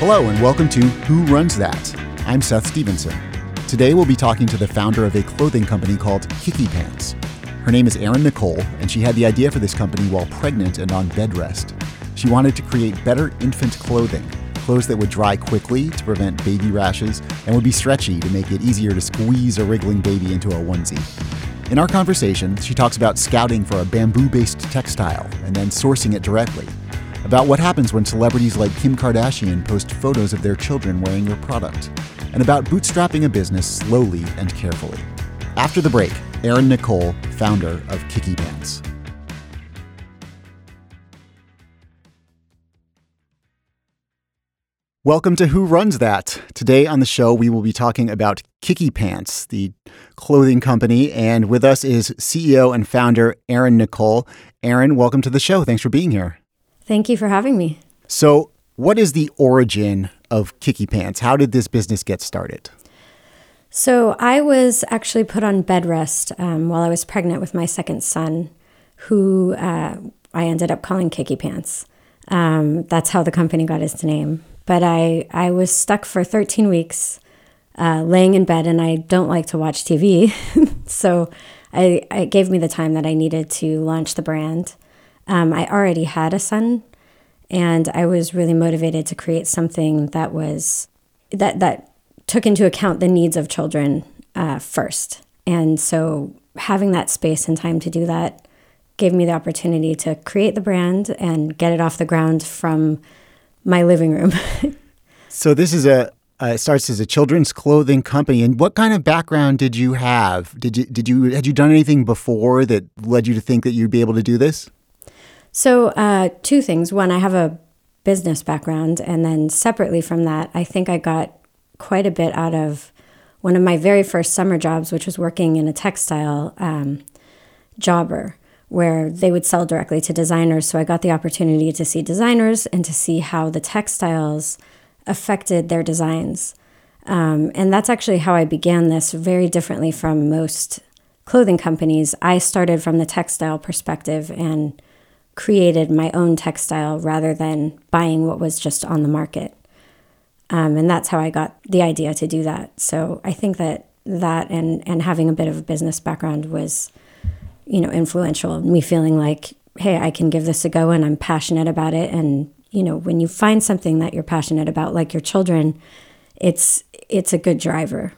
Hello, and welcome to Who Runs That? I'm Seth Stevenson. Today we'll be talking to the founder of a clothing company called Kickee Pants. Her name is Erin Nicole, and she had the idea for this company while pregnant and on bed rest. She wanted to create better infant clothing, clothes that would dry quickly to prevent baby rashes and would be stretchy to make it easier to squeeze a wriggling baby into a onesie. In our conversation, she talks about scouting for a bamboo based textile and then sourcing it directly, about what happens when celebrities like Kim Kardashian post photos of their children wearing your product, and about bootstrapping a business slowly and carefully. After the break, Erin Nicole, founder of Kickee Pants. Welcome to Who Runs That. Today on the show, we will be talking about Kickee Pants, the clothing company. And with us is CEO and founder Erin Nicole. Erin, welcome to the show. Thanks for being here. Thank you for having me. So, what is the origin of Kickee Pants? How did this business get started? So, I was actually put on bed rest um, while I was pregnant with my second son, who uh, I ended up calling Kickee Pants. Um, that's how the company got its name. But I, I was stuck for 13 weeks uh, laying in bed, and I don't like to watch TV. so I, it gave me the time that I needed to launch the brand. Um, I already had a son, and I was really motivated to create something that was that that took into account the needs of children uh, first. And so having that space and time to do that gave me the opportunity to create the brand and get it off the ground from my living room. so this is a uh, starts as a children's clothing company. And what kind of background did you have? Did you did you had you done anything before that led you to think that you'd be able to do this? So uh, two things. One, I have a business background, and then separately from that, I think I got quite a bit out of one of my very first summer jobs, which was working in a textile um, jobber where they would sell directly to designers. So I got the opportunity to see designers and to see how the textiles affected their designs. Um, and that's actually how I began this very differently from most clothing companies. I started from the textile perspective and created my own textile rather than buying what was just on the market. Um, and that's how I got the idea to do that. So I think that that and, and having a bit of a business background was you know, influential. Me feeling like, hey, I can give this a go and I'm passionate about it. And, you know, when you find something that you're passionate about, like your children, it's it's a good driver.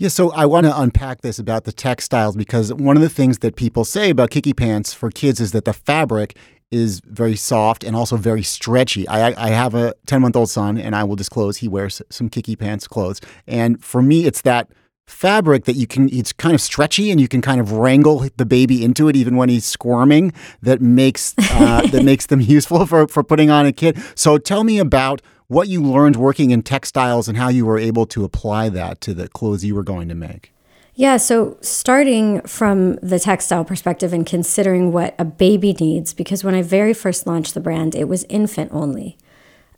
Yeah, so I want to unpack this about the textiles because one of the things that people say about Kickee pants for kids is that the fabric is very soft and also very stretchy. I, I have a 10 month old son, and I will disclose he wears some Kickee pants clothes. And for me, it's that fabric that you can it's kind of stretchy and you can kind of wrangle the baby into it even when he's squirming that makes uh, that makes them useful for, for putting on a kid so tell me about what you learned working in textiles and how you were able to apply that to the clothes you were going to make yeah, so starting from the textile perspective and considering what a baby needs, because when I very first launched the brand, it was infant only.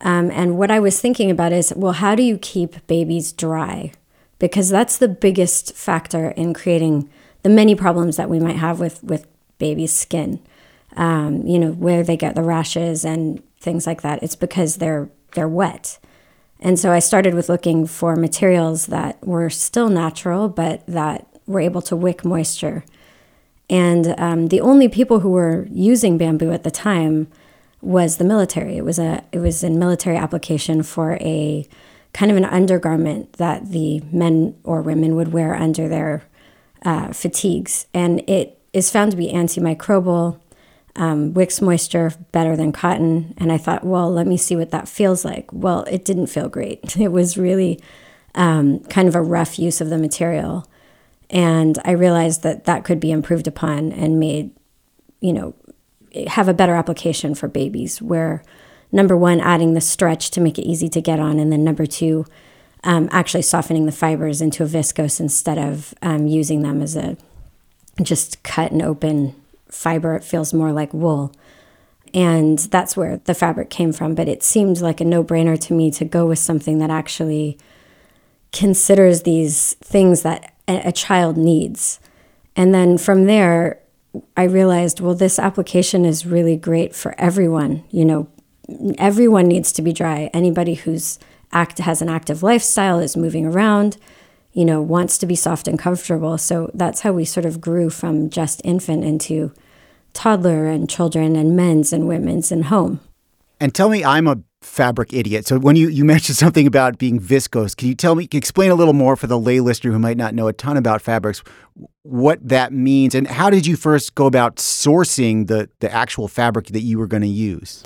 Um, and what I was thinking about is, well, how do you keep babies dry? because that's the biggest factor in creating the many problems that we might have with with babies' skin. Um, you know, where they get the rashes and things like that. It's because they're they're wet. And so I started with looking for materials that were still natural, but that were able to wick moisture. And um, the only people who were using bamboo at the time was the military. It was a it was a military application for a kind of an undergarment that the men or women would wear under their uh, fatigues. And it is found to be antimicrobial, um, wicks moisture better than cotton. And I thought, well, let me see what that feels like. Well, it didn't feel great. It was really um, kind of a rough use of the material. And I realized that that could be improved upon and made, you know, have a better application for babies where number one, adding the stretch to make it easy to get on, and then number two, um, actually softening the fibers into a viscose instead of um, using them as a just cut and open fiber. It feels more like wool. And that's where the fabric came from. But it seemed like a no brainer to me to go with something that actually considers these things that a, child needs. And then from there, I realized, well, this application is really great for everyone, you know, everyone needs to be dry. Anybody who's act has an active lifestyle is moving around, you know, wants to be soft and comfortable. So that's how we sort of grew from just infant into toddler and children and men's and women's and home. And tell me, I'm a fabric idiot. So when you, you mentioned something about being viscose, can you tell me, explain a little more for the lay listener who might not know a ton about fabrics, what that means, and how did you first go about sourcing the the actual fabric that you were going to use?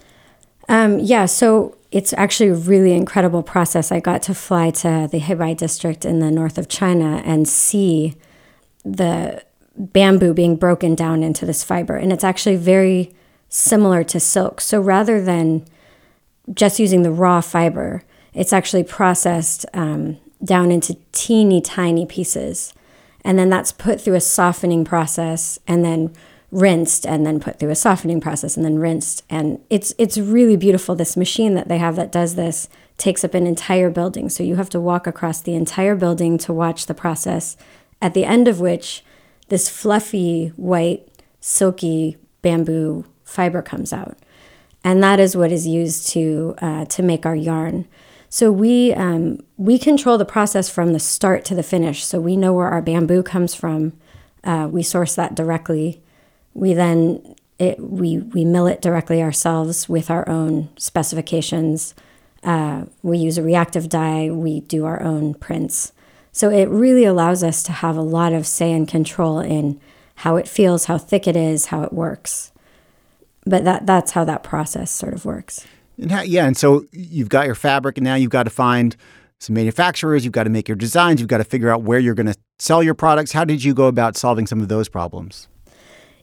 Um, yeah, so it's actually a really incredible process. I got to fly to the Hebei district in the north of China and see the bamboo being broken down into this fiber. And it's actually very similar to silk. So rather than just using the raw fiber, it's actually processed um, down into teeny tiny pieces. And then that's put through a softening process and then rinsed and then put through a softening process and then rinsed. And it's it's really beautiful. This machine that they have that does this takes up an entire building. So you have to walk across the entire building to watch the process, at the end of which this fluffy, white, silky bamboo fiber comes out. And that is what is used to, uh, to make our yarn. So we, um, we control the process from the start to the finish. So we know where our bamboo comes from. Uh, we source that directly. We then it, we, we mill it directly ourselves with our own specifications. Uh, we use a reactive dye. We do our own prints. So it really allows us to have a lot of say and control in how it feels, how thick it is, how it works. But that that's how that process sort of works. And how, yeah, and so you've got your fabric, and now you've got to find some manufacturers. You've got to make your designs. You've got to figure out where you're going to sell your products. How did you go about solving some of those problems?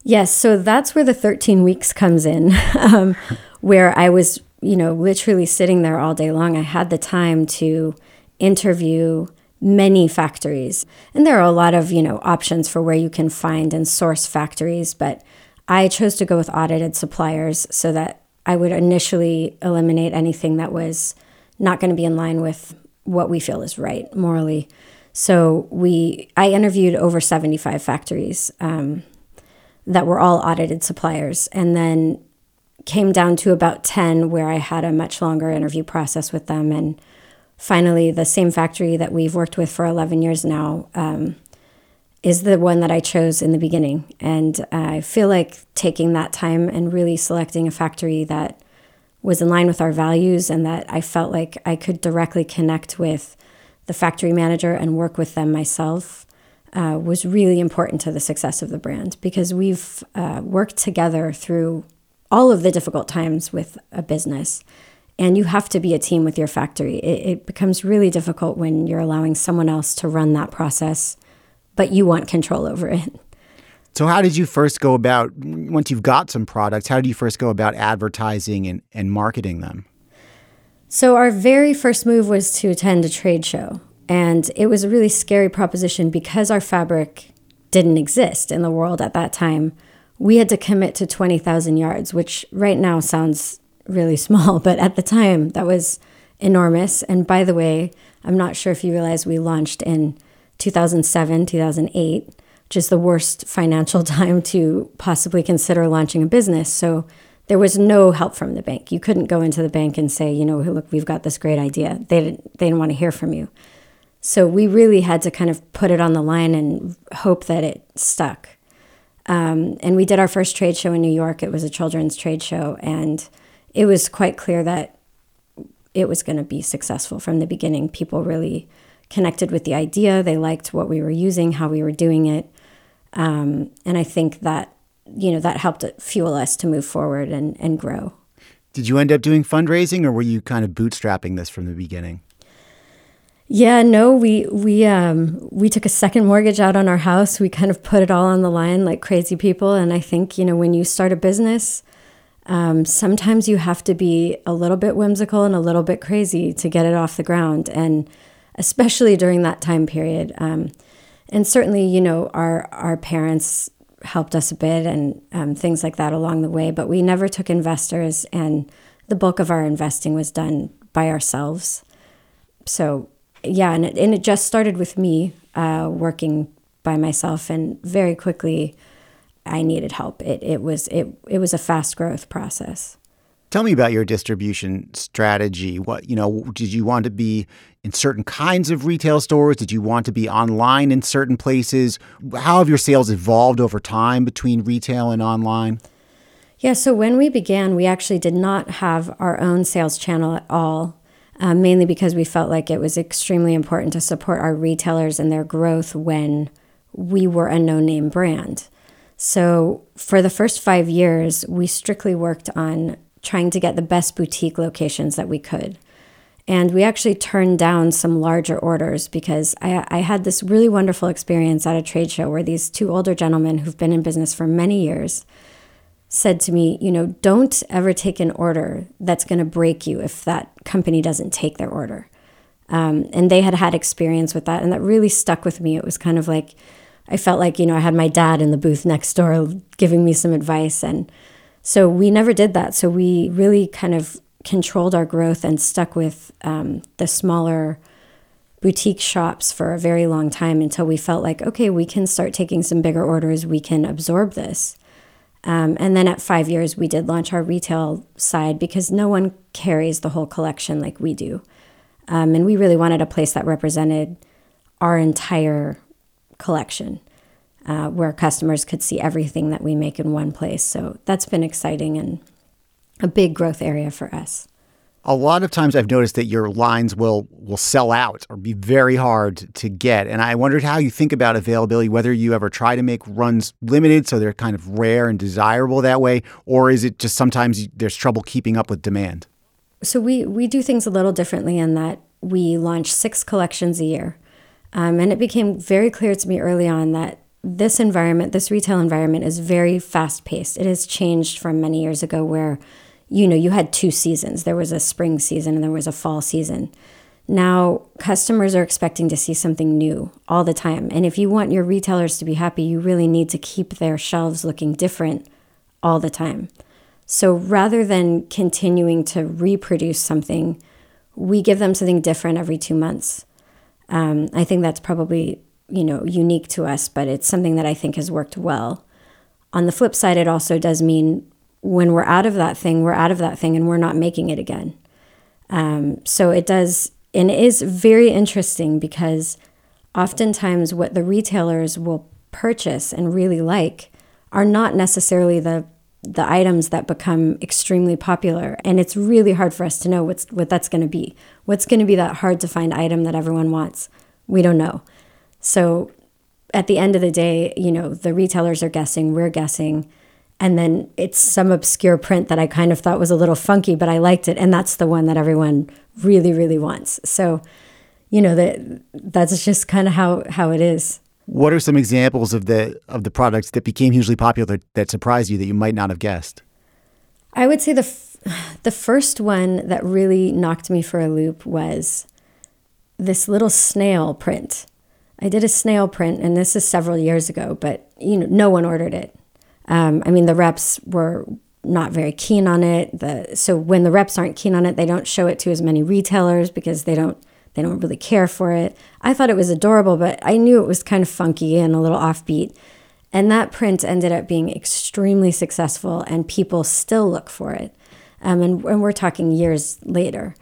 Yes, so that's where the 13 weeks comes in, um, where I was, you know, literally sitting there all day long. I had the time to interview many factories. And there are a lot of, you know, options for where you can find and source factories, but I chose to go with audited suppliers so that I would initially eliminate anything that was not going to be in line with what we feel is right morally. So we, I interviewed over 75 factories um, that were all audited suppliers, and then came down to about 10 where I had a much longer interview process with them and finally, the same factory that we've worked with for 11 years now um, is the one that I chose in the beginning. And I feel like taking that time and really selecting a factory that was in line with our values and that I felt like I could directly connect with the factory manager and work with them myself uh, was really important to the success of the brand because we've uh, worked together through all of the difficult times with a business and you have to be a team with your factory. It, it, becomes really difficult when you're allowing someone else to run that process, but you want control over it. So, how did you first go about, once you've got some products, how do you first go about advertising and, and marketing them? So, our very first move was to attend a trade show. And it was a really scary proposition because our fabric didn't exist in the world at that time. We had to commit to 20,000 yards, which right now sounds really small, but at the time that was enormous. And by the way, I'm not sure if you realize we launched in 2007, 2008, which is the worst financial time to possibly consider launching a business. So there was no help from the bank. You couldn't go into the bank and say, you know, look, we've got this great idea. They didn't, they didn't want to hear from you. So we really had to kind of put it on the line and hope that it stuck. Um, and we did our first trade show in New York. It was a children's trade show, and it was quite clear that it was going to be successful from the beginning. People really connected with the idea. They liked what we were using, how we were doing it, um, and I think that you know that helped fuel us to move forward and and grow. Did you end up doing fundraising, or were you kind of bootstrapping this from the beginning? Yeah, no, we we um, we took a second mortgage out on our house. We kind of put it all on the line like crazy people. And I think you know when you start a business, um, sometimes you have to be a little bit whimsical and a little bit crazy to get it off the ground, and especially during that time period. Um, and certainly, you know, our our parents helped us a bit and um, things like that along the way, but we never took investors, and the bulk of our investing was done by ourselves. So, yeah, and it, and it just started with me uh, working by myself, and very quickly I needed help. It it was it it was a fast growth process. Tell me about your distribution strategy. What, you know, did you want to be in certain kinds of retail stores? Did you want to be online in certain places? How have your sales evolved over time between retail and online? Yeah, so when we began, we actually did not have our own sales channel at all, um, mainly because we felt like it was extremely important to support our retailers and their growth when we were a no name brand. So for the first five years, we strictly worked on trying to get the best boutique locations that we could. And we actually turned down some larger orders because I, I, had this really wonderful experience at a trade show where these two older gentlemen who've been in business for many years said to me, you know, don't ever take an order that's going to break you if that company doesn't take their order. Um, and they had had experience with that. And that really stuck with me. It was kind of like, I felt like, you know, I had my dad in the booth next door giving me some advice. And so we never did that. So we really kind of controlled our growth and stuck with um, the smaller boutique shops for a very long time until we felt like, okay, we can start taking some bigger orders. We can absorb this. Um, and then at five years, we did launch our retail side because no one carries the whole collection like we do. Um, and we really wanted a place that represented our entire collection uh, where customers could see everything that we make in one place. So that's been exciting and a big growth area for us. A lot of times I've noticed that your lines will will sell out or be very hard to get. And I wondered how you think about availability, whether you ever try to make runs limited so they're kind of rare and desirable that way, or is it just sometimes there's trouble keeping up with demand? So we we do things a little differently in that we launch six collections a year. Um, and it became very clear to me early on that this environment, this retail environment, is very fast paced. It has changed from many years ago where, you know, you had two seasons. There was a spring season and there was a fall season. Now, customers are expecting to see something new all the time. And if you want your retailers to be happy, you really need to keep their shelves looking different all the time. So rather than continuing to reproduce something, we give them something different every two months. Um, I think that's probably you know, unique to us, but it's something that I think has worked well. On the flip side, it also does mean when we're out of that thing, we're out of that thing and we're not making it again. Um, so it does, and it is very interesting because oftentimes what the retailers will purchase and really like are not necessarily the the items that become extremely popular. And it's really hard for us to know what's what that's going to be. What's going to be that hard to find item that everyone wants? We don't know. So at the end of the day, you know, the retailers are guessing, we're guessing, and then it's some obscure print that I kind of thought was a little funky, but I liked it, and that's the one that everyone really, really wants. So, you know, that that's just kind of how how it is. What are some examples of the of the products that became hugely popular that surprised you that you might not have guessed? I would say the f- the first one that really knocked me for a loop was this little snail print I did a snail print, and this is several years ago, but you know, no one ordered it. Um, I mean, the reps were not very keen on it. The so when the reps aren't keen on it, they don't show it to as many retailers because they don't they don't really care for it. I thought it was adorable, but I knew it was kind of funky and a little offbeat. And that print ended up being extremely successful, and people still look for it. Um, and, and we're talking years later.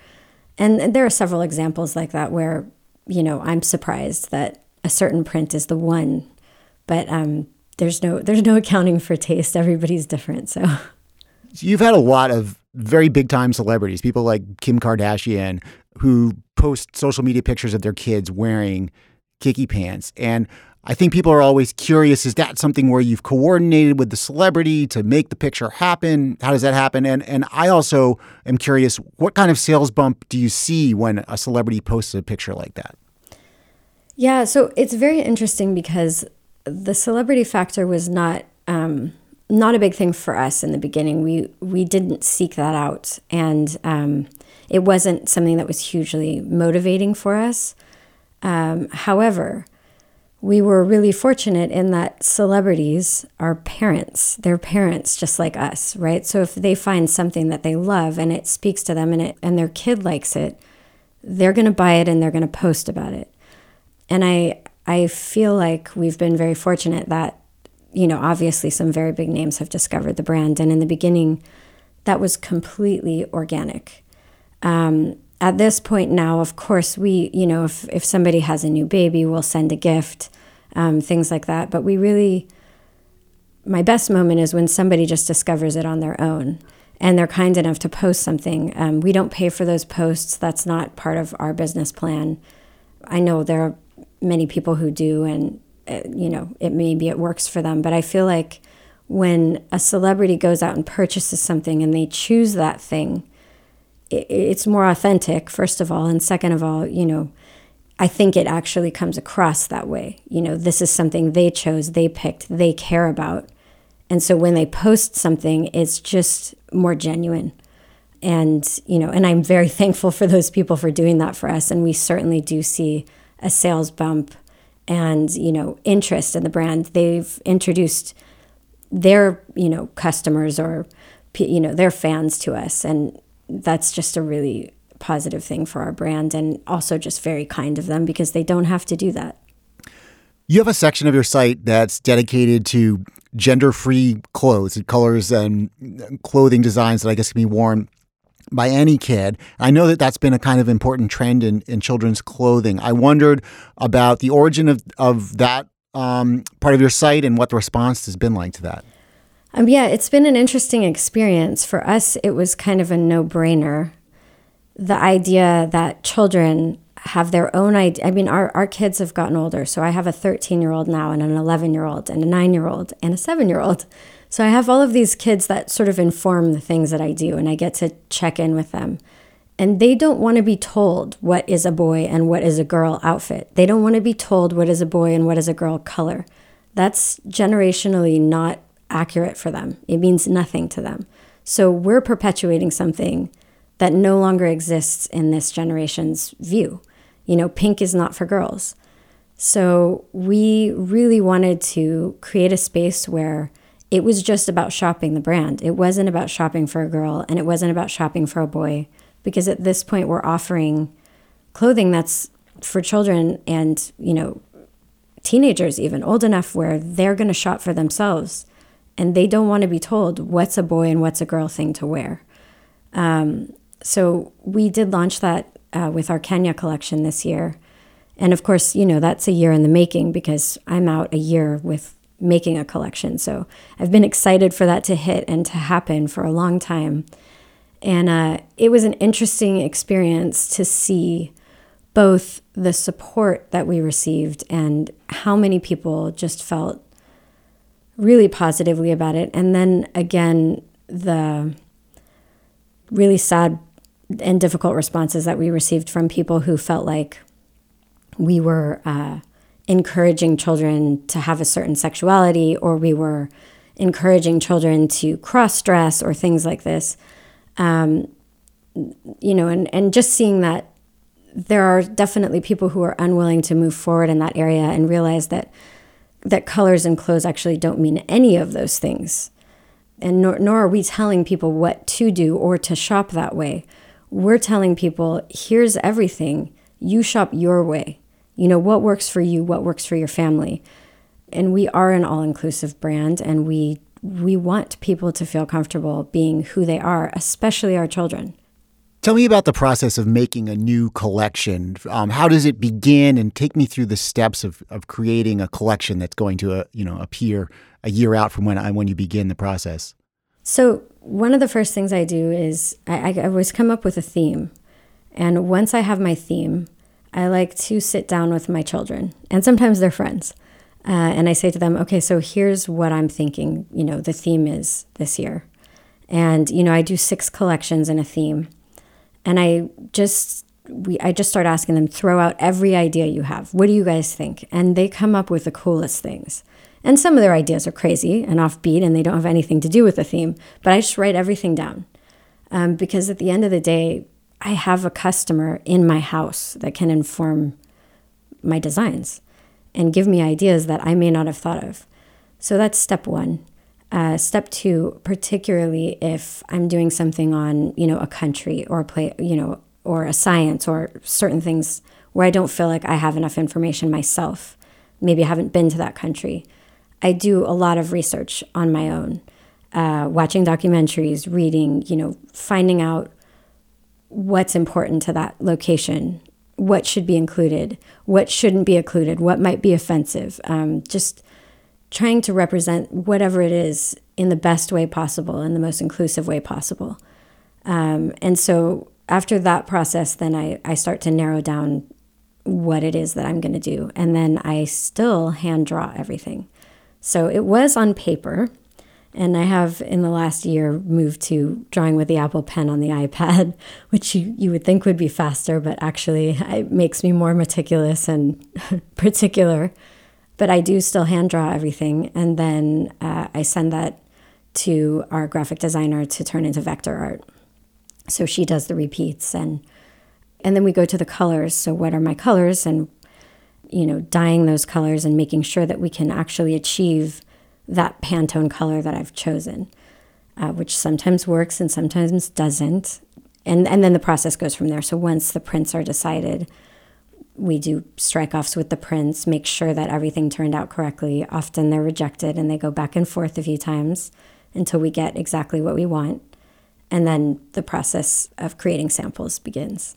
And, and there are several examples like that where, you know, I'm surprised that a certain print is the one, but um, there's no there's no accounting for taste. Everybody's different, so. You've had a lot of very big time celebrities, people like Kim Kardashian, who post social media pictures of their kids wearing Kickee pants. And I think people are always curious is that something where you've coordinated with the celebrity to make the picture happen? How does that happen? And and I also am curious what kind of sales bump do you see when a celebrity posts a picture like that? Yeah, so it's very interesting because the celebrity factor was not um, not a big thing for us in the beginning. We we didn't seek that out, and um, it wasn't something that was hugely motivating for us. Um, however, we were really fortunate in that celebrities are parents. They're parents just like us, right? So if they find something that they love and it speaks to them and it and their kid likes it, they're going to buy it and they're going to post about it and I I feel like we've been very fortunate that you know obviously some very big names have discovered the brand and in the beginning that was completely organic. Um, at this point now, of course, we, you know, if, if somebody has a new baby, we'll send a gift, um, things like that. But we really, my best moment is when somebody just discovers it on their own and they're kind enough to post something. Um, we don't pay for those posts, that's not part of our business plan. I know there are many people who do, and, uh, you know, it maybe it works for them, but I feel like when a celebrity goes out and purchases something and they choose that thing, it's more authentic, first of all. And second of all, you know, I think it actually comes across that way. You know, this is something they chose, they picked, they care about. And so when they post something, it's just more genuine. And, you know, and I'm very thankful for those people for doing that for us. And we certainly do see a sales bump and, you know, interest in the brand. They've introduced their, you know, customers or, you know, their fans to us. And that's just a really positive thing for our brand and also just very kind of them because they don't have to do that. You have a section of your site that's dedicated to gender free clothes, and colors, and clothing designs that I guess can be worn by any kid. I know that that's been a kind of important trend in, in children's clothing. I wondered about the origin of, of that um, part of your site and what the response has been like to that. Um, yeah, it's been an interesting experience. For us, it was kind of a no brainer. The idea that children have their own idea. I mean, our, our kids have gotten older. So I have a 13 year old now, and an 11 year old, and a nine year old, and a seven year old. So I have all of these kids that sort of inform the things that I do, and I get to check in with them. And they don't want to be told what is a boy and what is a girl outfit. They don't want to be told what is a boy and what is a girl color. That's generationally not accurate for them. It means nothing to them. So we're perpetuating something that no longer exists in this generation's view. You know, pink is not for girls. So we really wanted to create a space where it was just about shopping the brand. It wasn't about shopping for a girl and it wasn't about shopping for a boy because at this point we're offering clothing that's for children and, you know, teenagers even old enough where they're going to shop for themselves and they don't want to be told what's a boy and what's a girl thing to wear. Um, so we did launch that uh, with our Kenya collection this year. And of course, you know, that's a year in the making because I'm out a year with making a collection. So I've been excited for that to hit and to happen for a long time. And uh, it was an interesting experience to see both the support that we received and how many people just felt really positively about it. And then again, the really sad and difficult responses that we received from people who felt like we were uh, encouraging children to have a certain sexuality or we were encouraging children to cross dress or things like this. Um, you know, and, and just seeing that there are definitely people who are unwilling to move forward in that area and realize that that colors and clothes actually don't mean any of those things. And nor, nor are we telling people what to do or to shop that way. We're telling people, here's everything. You shop your way. You know, what works for you, what works for your family. And we are an all inclusive brand, and we, we want people to feel comfortable being who they are, especially our children. Tell me about the process of making a new collection. Um, how does it begin, and take me through the steps of, of creating a collection that's going to uh, you know appear a year out from when I, when you begin the process. So one of the first things I do is I, I always come up with a theme, and once I have my theme, I like to sit down with my children, and sometimes they're friends, uh, and I say to them, "Okay, so here's what I'm thinking. You know, the theme is this year, and you know, I do six collections in a theme." and I just we I just start asking them throw out every idea you have. What do you guys think? And they come up with the coolest things. And some of their ideas are crazy and offbeat, and they don't have anything to do with the theme. But I just write everything down um, because at the end of the day, I have a customer in my house that can inform my designs and give me ideas that I may not have thought of. So that's step one. Uh, step two, particularly if I'm doing something on, you know, a country or a play, you know, or a science or certain things where I don't feel like I have enough information myself. Maybe I haven't been to that country. I do a lot of research on my own. uh, watching documentaries, reading, you know, finding out what's important to that location, what should be included, what shouldn't be included, what might be offensive. Um, just trying to represent whatever it is in the best way possible, in the most inclusive way possible. Um, and so after that process, then I, I start to narrow down what it is that I'm going to do. And then I still hand draw everything. So it was on paper. And I have in the last year moved to drawing with the Apple Pen on the iPad, which you, you would think would be faster, but actually it makes me more meticulous and particular. But I do still hand draw everything. And then uh, I send that to our graphic designer to turn into vector art. So she does the repeats and and then we go to the colors. So what are my colors and you know, dyeing those colors and making sure that we can actually achieve that Pantone color that I've chosen, uh, which sometimes works and sometimes doesn't. And, and then the process goes from there. So once the prints are decided, we do strike offs with the prints, make sure that everything turned out correctly. Often they're rejected and they go back and forth a few times until we get exactly what we want. And then the process of creating samples begins.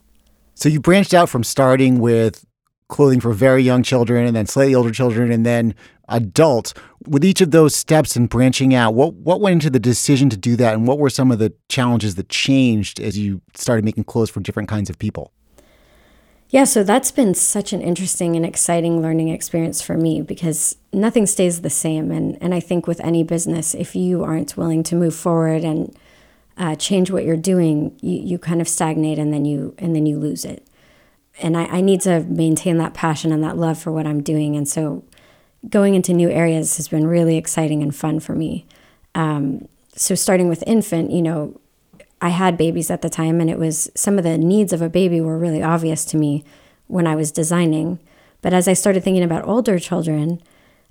So you branched out from starting with clothing for very young children and then slightly older children and then adults. With each of those steps and branching out, what what went into the decision to do that and what were some of the challenges that changed as you started making clothes for different kinds of people? Yeah, so that's been such an interesting and exciting learning experience for me because nothing stays the same. And, and I think with any business, if you aren't willing to move forward and uh, change what you're doing, you, you kind of stagnate and then you and then you lose it. And I, I need to maintain that passion and that love for what I'm doing. And so going into new areas has been really exciting and fun for me. Um, so starting with infant, you know, I had babies at the time, and it was some of the needs of a baby were really obvious to me when I was designing. But as I started thinking about older children,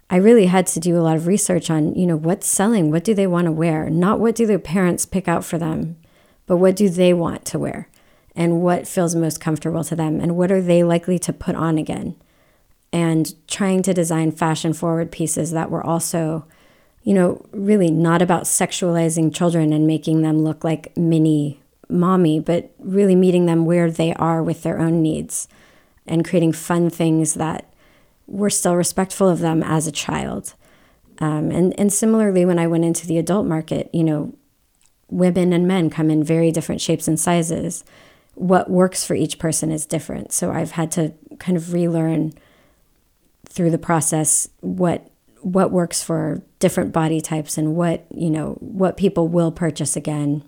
I really had to do a lot of research on, you know, what's selling, what do they want to wear, not what do their parents pick out for them, but what do they want to wear and what feels most comfortable to them and what are they likely to put on again. And trying to design fashion forward pieces that were also, you know, really not about sexualizing children and making them look like mini mommy, but really meeting them where they are with their own needs and creating fun things that we're still respectful of them as a child. Um, and, and similarly, when I went into the adult market, you know, women and men come in very different shapes and sizes. What works for each person is different. So I've had to kind of relearn through the process what what works for different body types and what you know what people will purchase again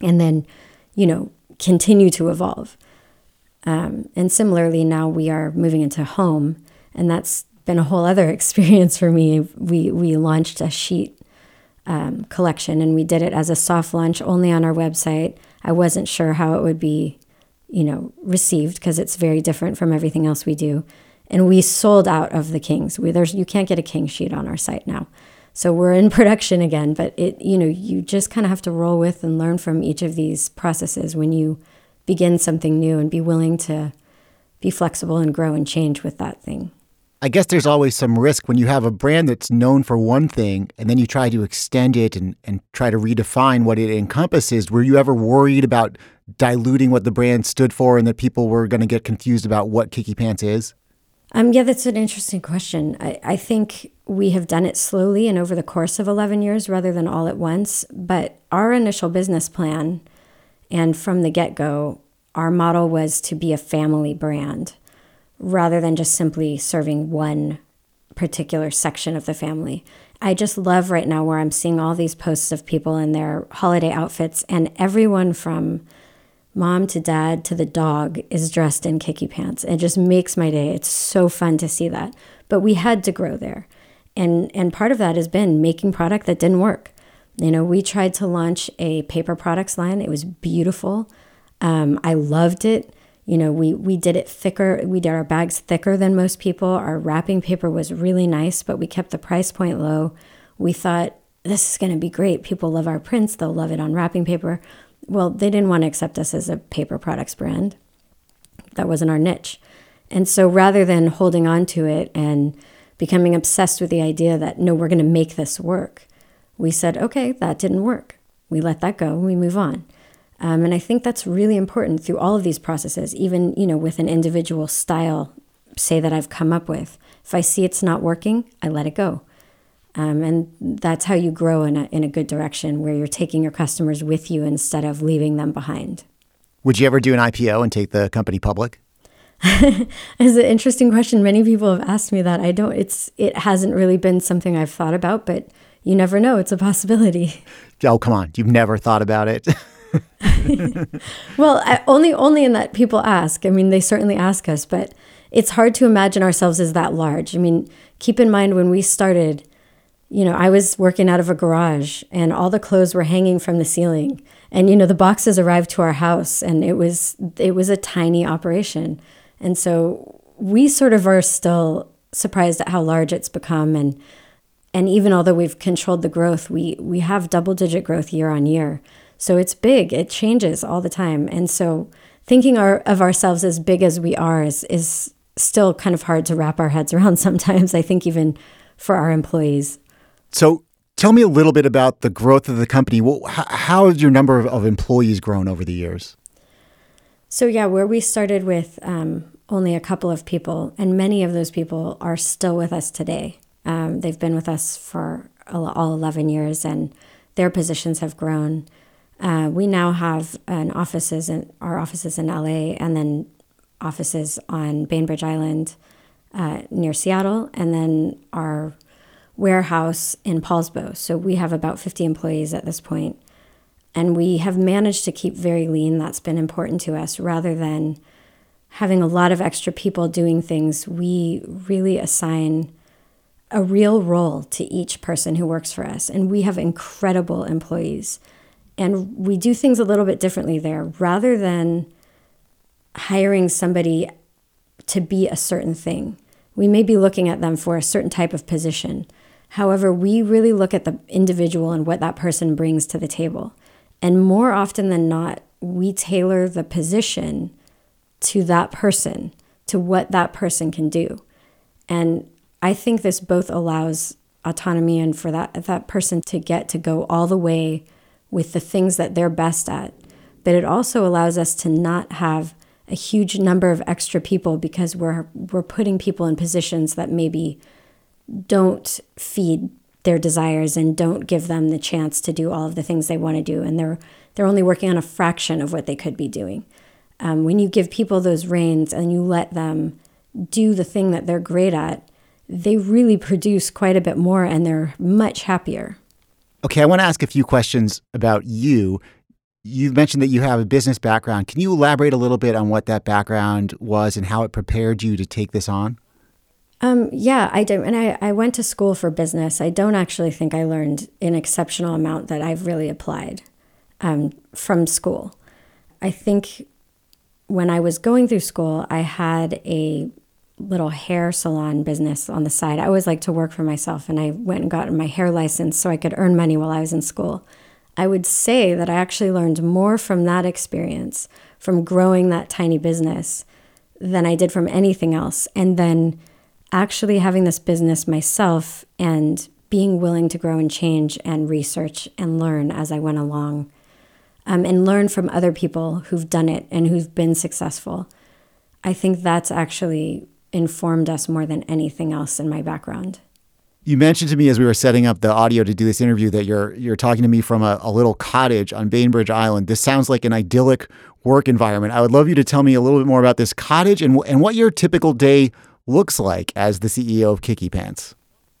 and then you know continue to evolve um, and similarly now we are moving into home and that's been a whole other experience for me. We we launched a sheet um, collection, and we did it as a soft launch only on our website. I wasn't sure how it would be, you know, received because it's very different from everything else we do. And we sold out of the kings. We, there's you can't get a king sheet on our site now, so we're in production again. But it you know you just kind of have to roll with and learn from each of these processes when you begin something new and be willing to be flexible and grow and change with that thing. I guess there's always some risk when you have a brand that's known for one thing and then you try to extend it and, and try to redefine what it encompasses. Were you ever worried about diluting what the brand stood for and that people were going to get confused about what Kickee Pants is? Um, yeah, that's an interesting question. I, I think we have done it slowly and over the course of 11 years rather than all at once. But our initial business plan and from the get go our model was to be a family brand rather than just simply serving one particular section of the family. I just love right now where I'm seeing all these posts of people in their holiday outfits, and everyone from mom to dad to the dog is dressed in Kickee pants. It just makes my day. It's so fun to see that. But we had to grow there. And and part of that has been making product that didn't work. You know, we tried to launch a paper products line. It was beautiful. Um, I loved it. You know, we, we did it thicker. We did our bags thicker than most people. Our wrapping paper was really nice, but we kept the price point low. We thought, this is going to be great. People love our prints, they'll love it on wrapping paper. Well, they didn't want to accept us as a paper products brand. That wasn't our niche. And so rather than holding on to it and becoming obsessed with the idea that, no, we're going to make this work, we said, okay, that didn't work. We let that go we move on. Um, and I think that's really important through all of these processes, even you know with an individual style, say that I've come up with. If I see it's not working, I let it go. Um, and that's how you grow in a, in a good direction where you're taking your customers with you instead of leaving them behind. Would you ever do an IPO and take the company public? it's an interesting question. Many people have asked me that. I don't. It's it hasn't really been something I've thought about, but you never know. It's a possibility. Oh come on! You've never thought about it. well, I, only only in that people ask. I mean, they certainly ask us, but it's hard to imagine ourselves as that large. I mean, keep in mind when we started, you know, I was working out of a garage and all the clothes were hanging from the ceiling. And you know, the boxes arrived to our house and it was it was a tiny operation. And so we sort of are still surprised at how large it's become and and even although we've controlled the growth, we we have double digit growth year on year. So it's big. It changes all the time. And so thinking our, of ourselves as big as we are is is still kind of hard to wrap our heads around sometimes, I think, even for our employees. So, tell me a little bit about the growth of the company. How has your number of employees grown over the years? So, yeah, where we started with um, only a couple of people, and many of those people are still with us today. Um, they've been with us for all 11 years, and their positions have grown. Uh, we now have an offices in our offices in LA, and then offices on Bainbridge Island uh, near Seattle, and then our warehouse in Poulsbo. So we have about 50 employees at this point, and we have managed to keep very lean. That's been important to us rather than having a lot of extra people doing things. We really assign a real role to each person who works for us, and we have incredible employees. And we do things a little bit differently there rather than hiring somebody to be a certain thing. We may be looking at them for a certain type of position. However, we really look at the individual and what that person brings to the table. And more often than not, we tailor the position to that person, to what that person can do. And I think this both allows autonomy and for that that person to get to go all the way with the things that they're best at. But it also allows us to not have a huge number of extra people because we're we're putting people in positions that maybe don't feed their desires and don't give them the chance to do all of the things they want to do. And they're they're only working on a fraction of what they could be doing. Um, when you give people those reins and you let them do the thing that they're great at they really produce quite a bit more and they're much happier okay i want to ask a few questions about you you mentioned that you have a business background. Can you elaborate a little bit on what that background was and how it prepared you to take this on? Um, yeah, I do. And I, I went to school for business. I don't actually think I learned an exceptional amount that I've really applied um, from school. I think when I was going through school, I had a little hair salon business on the side. I always liked to work for myself, and I went and got my hair license so I could earn money while I was in school. I would say that I actually learned more from that experience, from growing that tiny business, than I did from anything else. And then actually having this business myself and being willing to grow and change and research and learn as I went along um, and learn from other people who've done it and who've been successful. I think that's actually informed us more than anything else in my background. You mentioned to me as we were setting up the audio to do this interview that you're you're talking to me from a, a, little cottage on Bainbridge Island. This sounds like an idyllic work environment. I would love you to tell me a little bit more about this cottage and and what your typical day looks like as the CEO of Kickee Pants.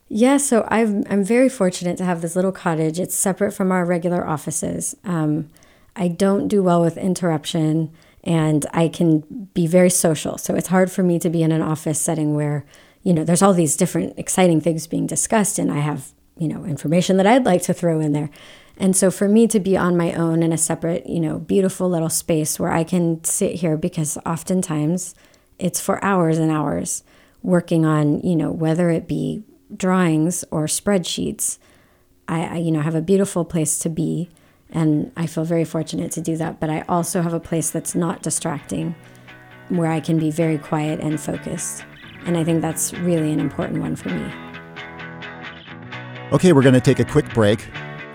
Yeah, so i am very fortunate to have this little cottage. It's separate from our regular offices. Um, I don't do well with interruption, and I can be very social. So it's hard for me to be in an office setting where you know, there's all these different exciting things being discussed, and I have, you know, information that I'd like to throw in there. And so for me to be on my own in a separate, you know, beautiful little space where I can sit here because oftentimes it's for hours and hours working on, you know, whether it be drawings or spreadsheets. I, I you know, have a beautiful place to be and I feel very fortunate to do that, but I also have a place that's not distracting where I can be very quiet and focused. And I think that's really an important one for me. Okay, we're going to take a quick break.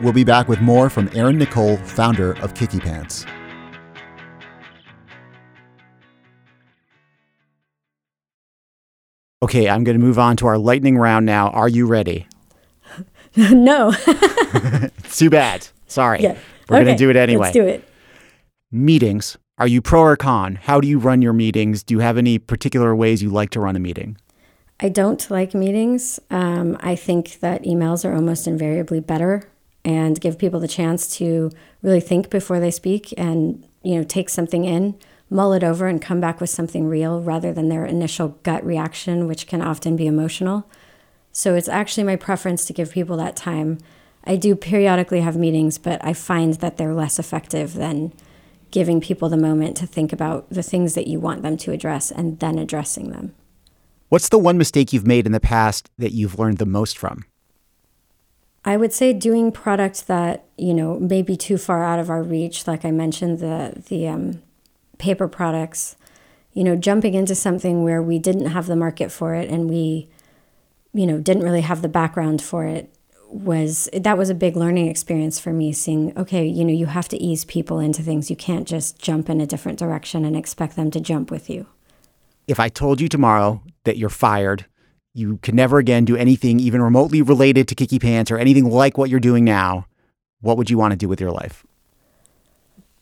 we'll be back with more from Erin Nicole, founder of Kickee Pants. Okay, I'm going to move on to our lightning round now. Are you ready? no. it's too bad. Sorry. Yeah. We're Okay, going to do it anyway. Let's do it. Meetings. Are you pro or con? How do you run your meetings? Do you have any particular ways you like to run a meeting? I don't like meetings. Um, I think that emails are almost invariably better and give people the chance to really think before they speak and you know take something in, mull it over, and come back with something real rather than their initial gut reaction, which can often be emotional. So it's actually my preference to give people that time. I do periodically have meetings, but I find that they're less effective than giving people the moment to think about the things that you want them to address and then addressing them. What's the one mistake you've made in the past that you've learned the most from? I would say doing product that you know may be too far out of our reach, like I mentioned the the um, paper products. You know, jumping into something where we didn't have the market for it and we, you know, didn't really have the background for it was that was a big learning experience for me. Seeing okay, you know, you have to ease people into things. You can't just jump in a different direction and expect them to jump with you. If I told you tomorrow that you're fired, you can never again do anything even remotely related to Kickee Pants or anything like what you're doing now, what would you want to do with your life?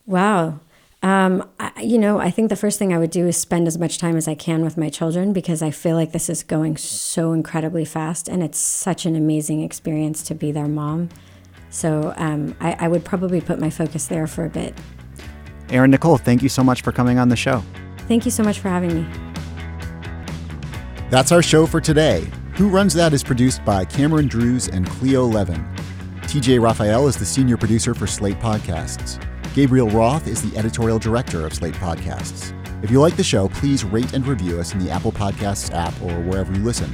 Wow. Um, I, you know, I think the first thing I would do is spend as much time as I can with my children because I feel like this is going so incredibly fast and it's such an amazing experience to be their mom. So um, I, I would probably put my focus there for a bit. Erin Nicole, thank you so much for coming on the show. Thank you so much for having me. That's our show for today. Who Runs That is produced by Cameron Drews and Cleo Levin. TJ Raphael is the senior producer for Slate Podcasts. Gabriel Roth is the editorial director of Slate Podcasts. If you like the show, please rate and review us in the Apple Podcasts app or wherever you listen.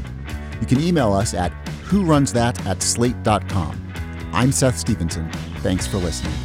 You can email us at who runs that at slate.com. I'm Seth Stevenson. Thanks for listening.